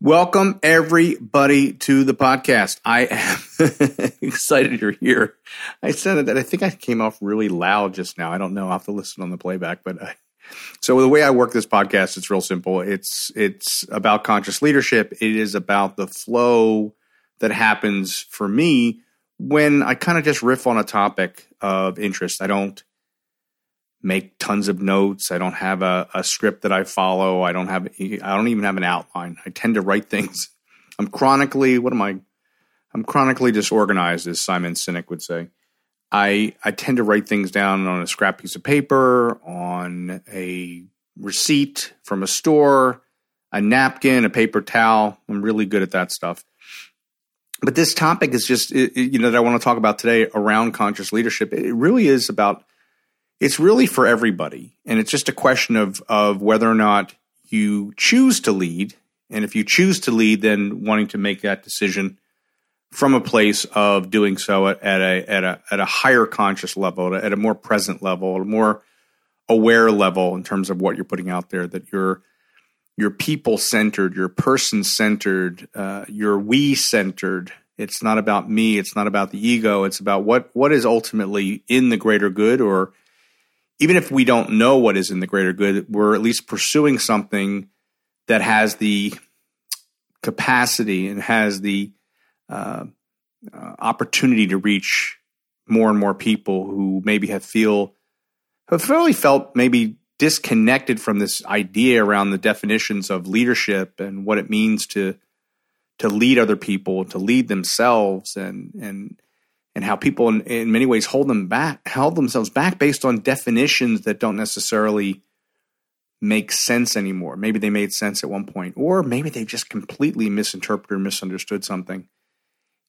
Welcome everybody to the podcast. I am excited you're here. I said that I think I came off really loud just now. I don't know. I have to listen on the playback, but I, so the way I work this podcast, it's real simple. It's it's about conscious leadership. It is about the flow that happens for me when I kind of just riff on a topic of interest. I don't make tons of notes. I don't have a, a script that I follow. I don't have I don't even have an outline. I tend to write things. I'm chronically what am I? I'm chronically disorganized, as Simon Sinek would say. I I tend to write things down on a scrap piece of paper, on a receipt from a store, a napkin, a paper towel. I'm really good at that stuff. But this topic is just you know that I want to talk about today around conscious leadership. It really is about it's really for everybody. And it's just a question of, of whether or not you choose to lead. And if you choose to lead, then wanting to make that decision from a place of doing so at, at a, at a, at a higher conscious level, at a more present level, a more aware level in terms of what you're putting out there, that you're, you're people centered, you're person centered, uh, you're we centered. It's not about me. It's not about the ego. It's about what, what is ultimately in the greater good or even if we don't know what is in the greater good, we're at least pursuing something that has the capacity and has the uh, uh, opportunity to reach more and more people who maybe have feel have really felt maybe disconnected from this idea around the definitions of leadership and what it means to to lead other people, to lead themselves, and and and how people in, in many ways hold them back, held themselves back based on definitions that don't necessarily make sense anymore. Maybe they made sense at one point, or maybe they just completely misinterpreted or misunderstood something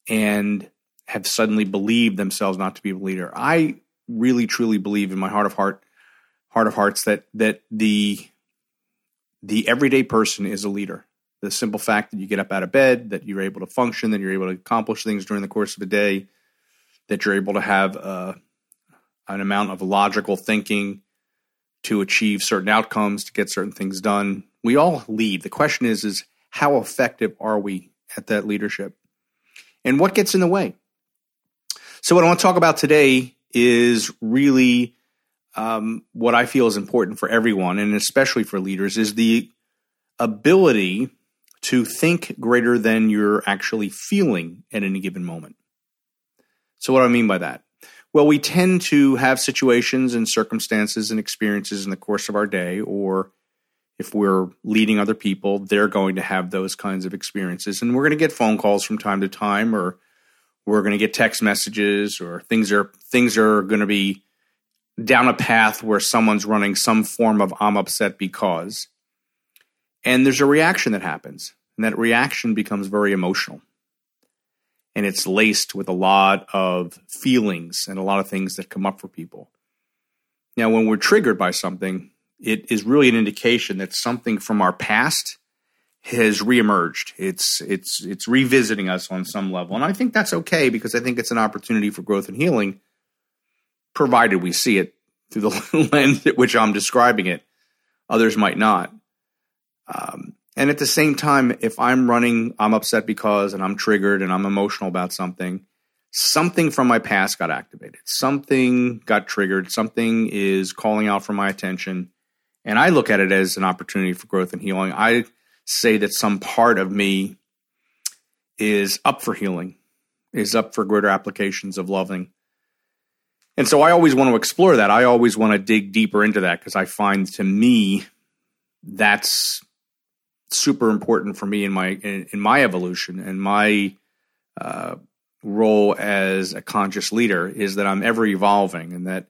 and have suddenly believed themselves not to be a leader. I really truly believe in my heart of heart heart of hearts that that the the everyday person is a leader. The simple fact that you get up out of bed, that you're able to function, that you're able to accomplish things during the course of a day, that you're able to have uh, an amount of logical thinking to achieve certain outcomes, to get certain things done. We all lead. The question is, is how effective are we at that leadership? And what gets in the way? So, what I want to talk about today is really um, what I feel is important for everyone, and especially for leaders, is the ability to think greater than you're actually feeling at any given moment. So, what do I mean by that? Well, we tend to have situations and circumstances and experiences in the course of our day, or if we're leading other people, they're going to have those kinds of experiences. And we're going to get phone calls from time to time, or we're going to get text messages, or things are things are going to be down a path where someone's running some form of I'm upset because. And there's a reaction that happens. And that reaction becomes very emotional and it's laced with a lot of feelings and a lot of things that come up for people. Now, when we're triggered by something, it is really an indication that something from our past has reemerged. It's it's it's revisiting us on some level, and I think that's okay because I think it's an opportunity for growth and healing, provided we see it through the lens at which I'm describing it. Others might not. Um, and at the same time, if I'm running, I'm upset because, and I'm triggered and I'm emotional about something, something from my past got activated. Something got triggered. Something is calling out for my attention. And I look at it as an opportunity for growth and healing. I say that some part of me is up for healing, is up for greater applications of loving. And so I always want to explore that. I always want to dig deeper into that because I find to me that's super important for me in my in, in my evolution and my uh, role as a conscious leader is that I'm ever evolving and that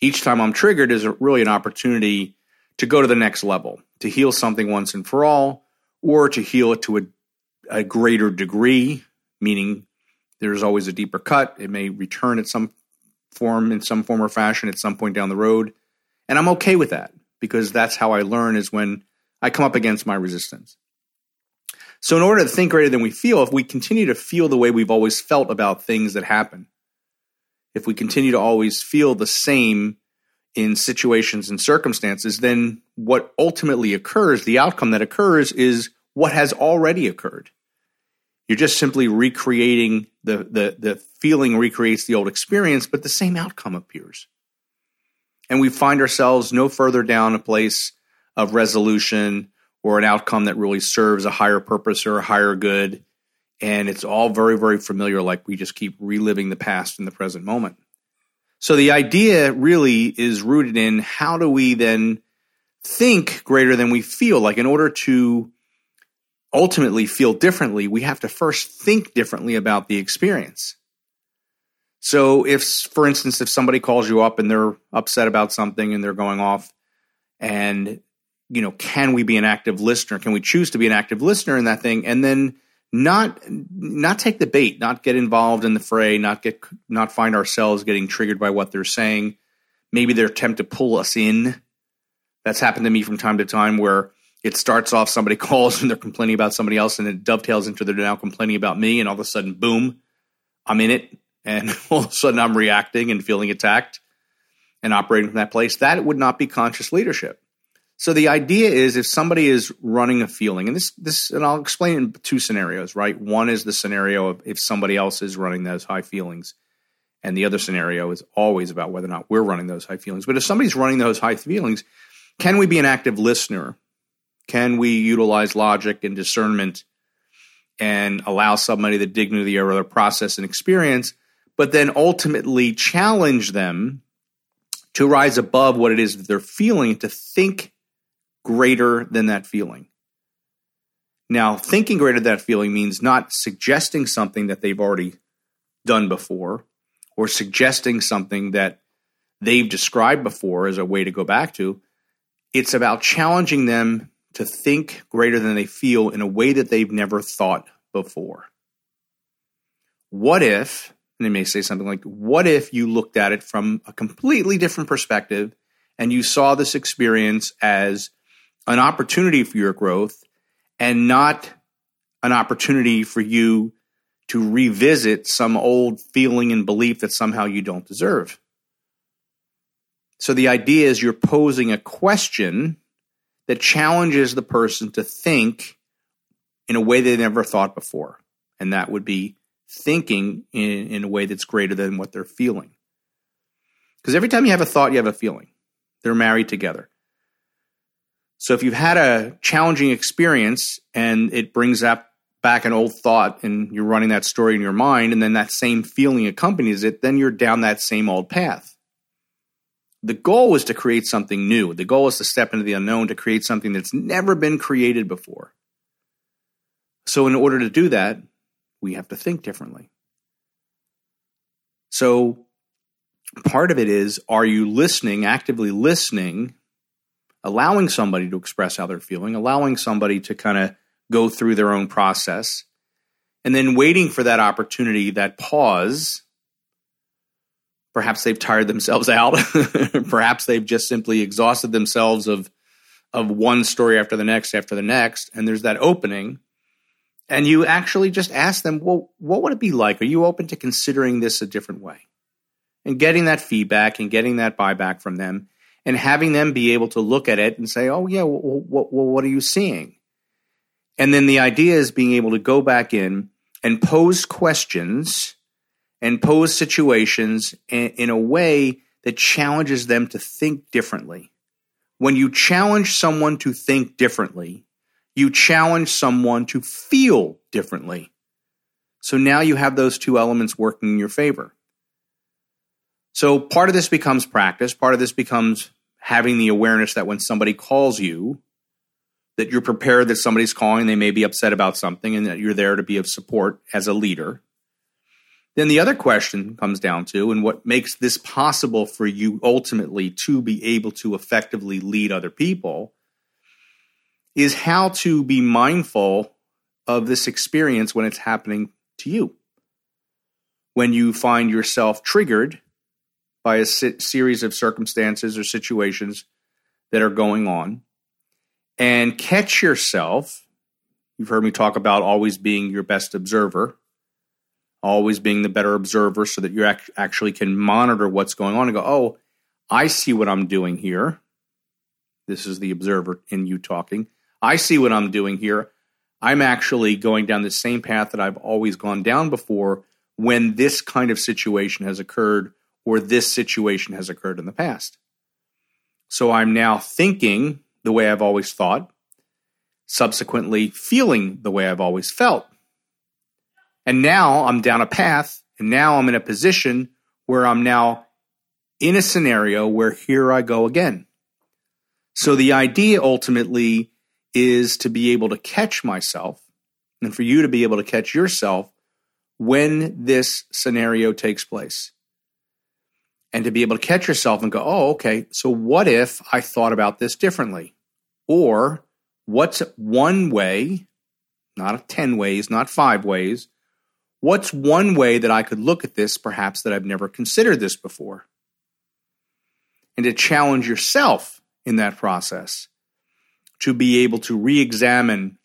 each time I'm triggered is really an opportunity to go to the next level, to heal something once and for all, or to heal it to a, a greater degree, meaning there's always a deeper cut. It may return at some form, in some form or fashion, at some point down the road. And I'm okay with that because that's how I learn is when I come up against my resistance. So, in order to think greater than we feel, if we continue to feel the way we've always felt about things that happen, if we continue to always feel the same in situations and circumstances, then what ultimately occurs, the outcome that occurs, is what has already occurred. You're just simply recreating the, the, the feeling recreates the old experience, but the same outcome appears. And we find ourselves no further down a place of resolution or an outcome that really serves a higher purpose or a higher good. And it's all very, very familiar, like we just keep reliving the past in the present moment. So the idea really is rooted in how do we then think greater than we feel? Like, in order to ultimately feel differently, we have to first think differently about the experience. So, if, for instance, if somebody calls you up and they're upset about something and they're going off and you know, can we be an active listener? Can we choose to be an active listener in that thing and then not not take the bait, not get involved in the fray, not get not find ourselves getting triggered by what they're saying. Maybe their attempt to pull us in. That's happened to me from time to time where it starts off somebody calls and they're complaining about somebody else and it dovetails into they're now complaining about me and all of a sudden boom, I'm in it and all of a sudden I'm reacting and feeling attacked and operating from that place. That would not be conscious leadership. So the idea is if somebody is running a feeling, and this this and I'll explain in two scenarios, right? One is the scenario of if somebody else is running those high feelings, and the other scenario is always about whether or not we're running those high feelings. But if somebody's running those high feelings, can we be an active listener? Can we utilize logic and discernment and allow somebody the dignity of their process and experience, but then ultimately challenge them to rise above what it is that they're feeling, to think greater than that feeling. Now, thinking greater than that feeling means not suggesting something that they've already done before or suggesting something that they've described before as a way to go back to. It's about challenging them to think greater than they feel in a way that they've never thought before. What if, and they may say something like, what if you looked at it from a completely different perspective and you saw this experience as an opportunity for your growth and not an opportunity for you to revisit some old feeling and belief that somehow you don't deserve. So the idea is you're posing a question that challenges the person to think in a way they never thought before. And that would be thinking in, in a way that's greater than what they're feeling. Because every time you have a thought, you have a feeling. They're married together. So if you've had a challenging experience and it brings up back an old thought and you're running that story in your mind and then that same feeling accompanies it, then you're down that same old path. The goal is to create something new. The goal is to step into the unknown to create something that's never been created before. So in order to do that, we have to think differently. So part of it is are you listening, actively listening allowing somebody to express how they're feeling, allowing somebody to kind of go through their own process, and then waiting for that opportunity, that pause. Perhaps they've tired themselves out. Perhaps they've just simply exhausted themselves of of one story after the next after the next, and there's that opening. And you actually just ask them, well, what would it be like? Are you open to considering this a different way? And getting that feedback and getting that buyback from them and having them be able to look at it and say, oh, yeah, well, well, what are you seeing? And then the idea is being able to go back in and pose questions and pose situations in, in a way that challenges them to think differently. When you challenge someone to think differently, you challenge someone to feel differently. So now you have those two elements working in your favor. So part of this becomes practice. Part of this becomes having the awareness that when somebody calls you, that you're prepared that somebody's calling, they may be upset about something, and that you're there to be of support as a leader. Then the other question comes down to, and what makes this possible for you ultimately to be able to effectively lead other people, is how to be mindful of this experience when it's happening to you. When you find yourself triggered by a series of circumstances or situations that are going on, and catch yourself. You've heard me talk about always being your best observer always being the better observer so that you ac- actually can monitor what's going on and go, oh, I see what I'm doing here. This is the observer in you talking. I see what I'm doing here. I'm actually going down the same path that I've always gone down before when this kind of situation has occurred or this situation has occurred in the past. So I'm now thinking the way I've always thought, subsequently feeling the way I've always felt. And now I'm down a path, and now I'm in a position where I'm now in a scenario where here I go again. So the idea ultimately is to be able to catch myself and for you to be able to catch yourself when this scenario takes place. And to be able to catch yourself and go, oh, okay, so what if I thought about this differently? Or what's one way, not 10 ways, not five ways, What's one way that I could look at this, perhaps that I've never considered this before? And to challenge yourself in that process to be able to re examine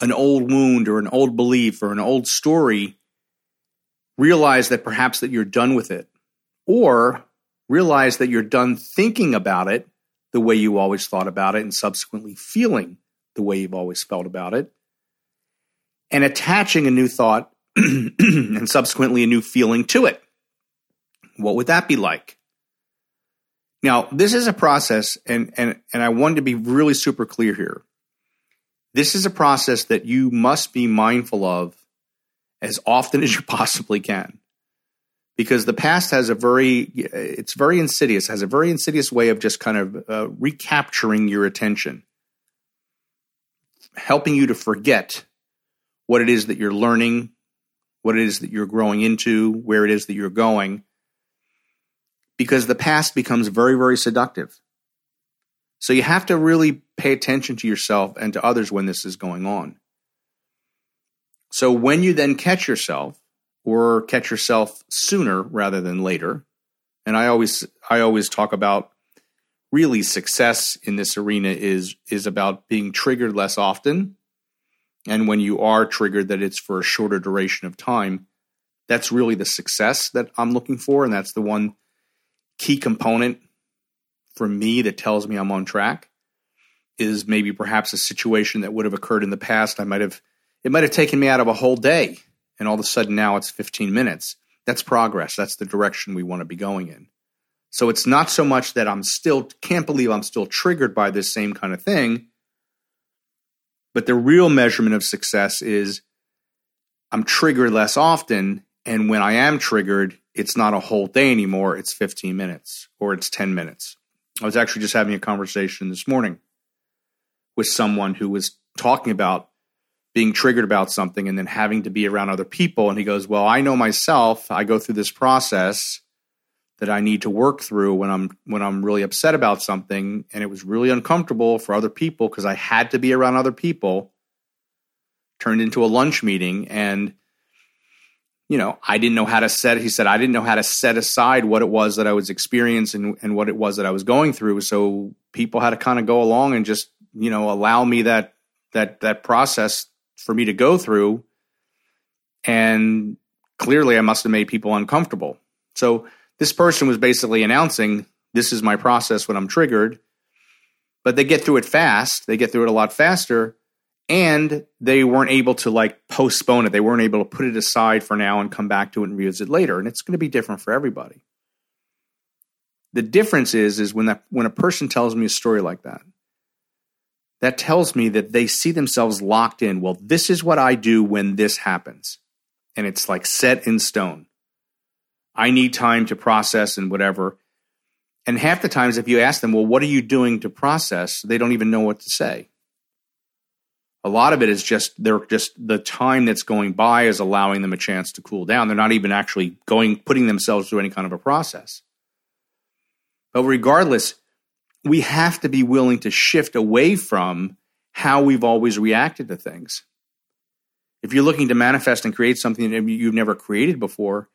an old wound or an old belief or an old story, realize that perhaps that you're done with it, or realize that you're done thinking about it the way you always thought about it and subsequently feeling the way you've always felt about it, and attaching a new thought and subsequently a new feeling to it. What would that be like? Now, this is a process, and, and, and I wanted to be really super clear here. This is a process that you must be mindful of as often as you possibly can. Because the past has a very, it's very insidious, has a very insidious way of just kind of uh, recapturing your attention, helping you to forget what it is that you're learning, what it is that you're growing into, where it is that you're going, because the past becomes very, very seductive. So you have to really pay attention to yourself and to others when this is going on. So when you then catch yourself, or catch yourself sooner rather than later, and I always I always talk about really success in this arena is is about being triggered less often. And when you are triggered that it's for a shorter duration of time that's really the success that i'm looking for. And that's the one key component for me that tells me i'm on track is maybe perhaps a situation that would have occurred in the past. I might have it might have taken me out of a whole day and all of a sudden now it's 15 minutes that's progress that's the direction we want to be going in so it's not so much that i'm still can't believe i'm still triggered by this same kind of thing but the real measurement of success is I'm triggered less often. And when I am triggered, it's not a whole day anymore. It's 15 minutes or it's 10 minutes. I was actually just having a conversation this morning with someone who was talking about being triggered about something and then having to be around other people. And he goes, Well, I know myself, I go through this process that I need to work through when I'm when I'm really upset about something. And it was really uncomfortable for other people because I had to be around other people. Turned into a lunch meeting and you know I didn't know how to set he said I didn't know how to set aside what it was that I was experiencing and what it was that I was going through. So people had to kind of go along and just you know allow me that that that process for me to go through and clearly I must have made people uncomfortable so this person was basically announcing this is my process when I'm triggered, but they get through it fast. They get through it a lot faster. And they weren't able to like postpone it. They weren't able to put it aside for now and come back to it and revisit it later. And it's going to be different for everybody. The difference is, is when that when a person tells me a story like that, that tells me that they see themselves locked in. Well, this is what I do when this happens. and it's like set in stone. I need time to process and whatever. And half the times, if you ask them, well, what are you doing to process? They don't even know what to say. A lot of it is just they're just the time that's going by is allowing them a chance to cool down. They're not even actually going putting themselves through any kind of a process. But regardless, we have to be willing to shift away from how we've always reacted to things. If you're looking to manifest and create something that you've never created before,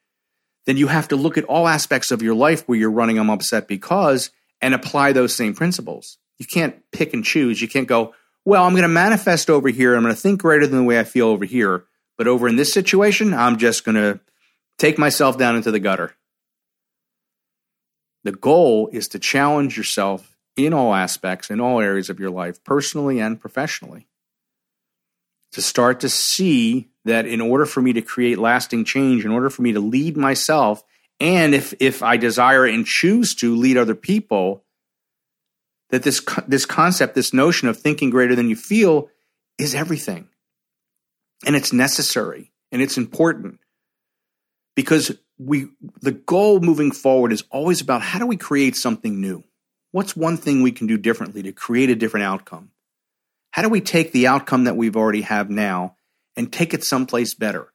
then you have to look at all aspects of your life where you're running I'm upset because and apply those same principles. You can't pick and choose. You can't go, well, I'm going to manifest over here. I'm going to think greater than the way I feel over here. But over in this situation, I'm just going to take myself down into the gutter. The goal is to challenge yourself in all aspects, in all areas of your life, personally and professionally. To start to see that in order for me to create lasting change, in order for me to lead myself, and if, if I desire and choose to lead other people, that this, this concept, this notion of thinking greater than you feel is everything. And it's necessary and it's important because we, the goal moving forward is always about how do we create something new? What's one thing we can do differently to create a different outcome? How do we take the outcome that we've already have now and take it someplace better.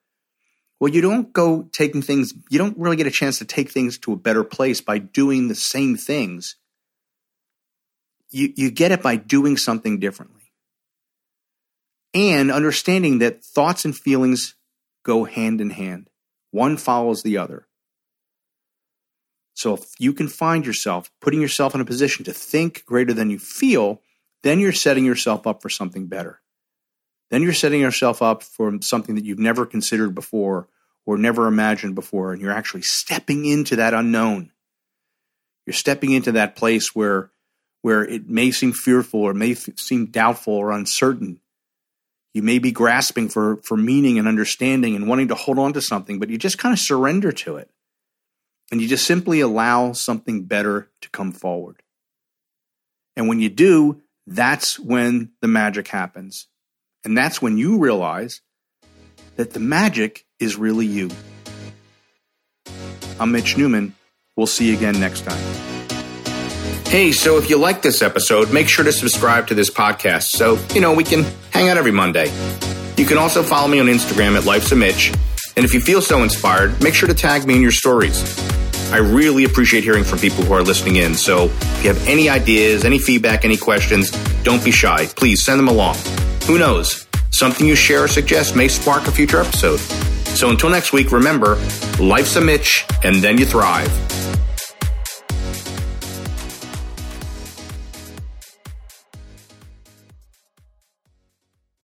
Well, you don't go taking things, you don't really get a chance to take things to a better place by doing the same things. You, you get it by doing something differently. And understanding that thoughts and feelings go hand in hand, one follows the other. So if you can find yourself putting yourself in a position to think greater than you feel, then you're setting yourself up for something better then you're setting yourself up for something that you've never considered before or never imagined before. And you're actually stepping into that unknown. You're stepping into that place where, where it may seem fearful or may f- seem doubtful or uncertain. You may be grasping for, for meaning and understanding and wanting to hold on to something, but you just kind of surrender to it. And you just simply allow something better to come forward. And when you do, that's when the magic happens. And that's when you realize that the magic is really you. I'm Mitch Newman. We'll see you again next time. Hey, so if you like this episode, make sure to subscribe to this podcast so, you know, we can hang out every Monday. You can also follow me on Instagram at Life's a Mitch. And if you feel so inspired, make sure to tag me in your stories. I really appreciate hearing from people who are listening in. So if you have any ideas, any feedback, any questions, don't be shy. Please send them along. Who knows? Something you share or suggest may spark a future episode. So until next week, remember life's a Mitch, and then you thrive.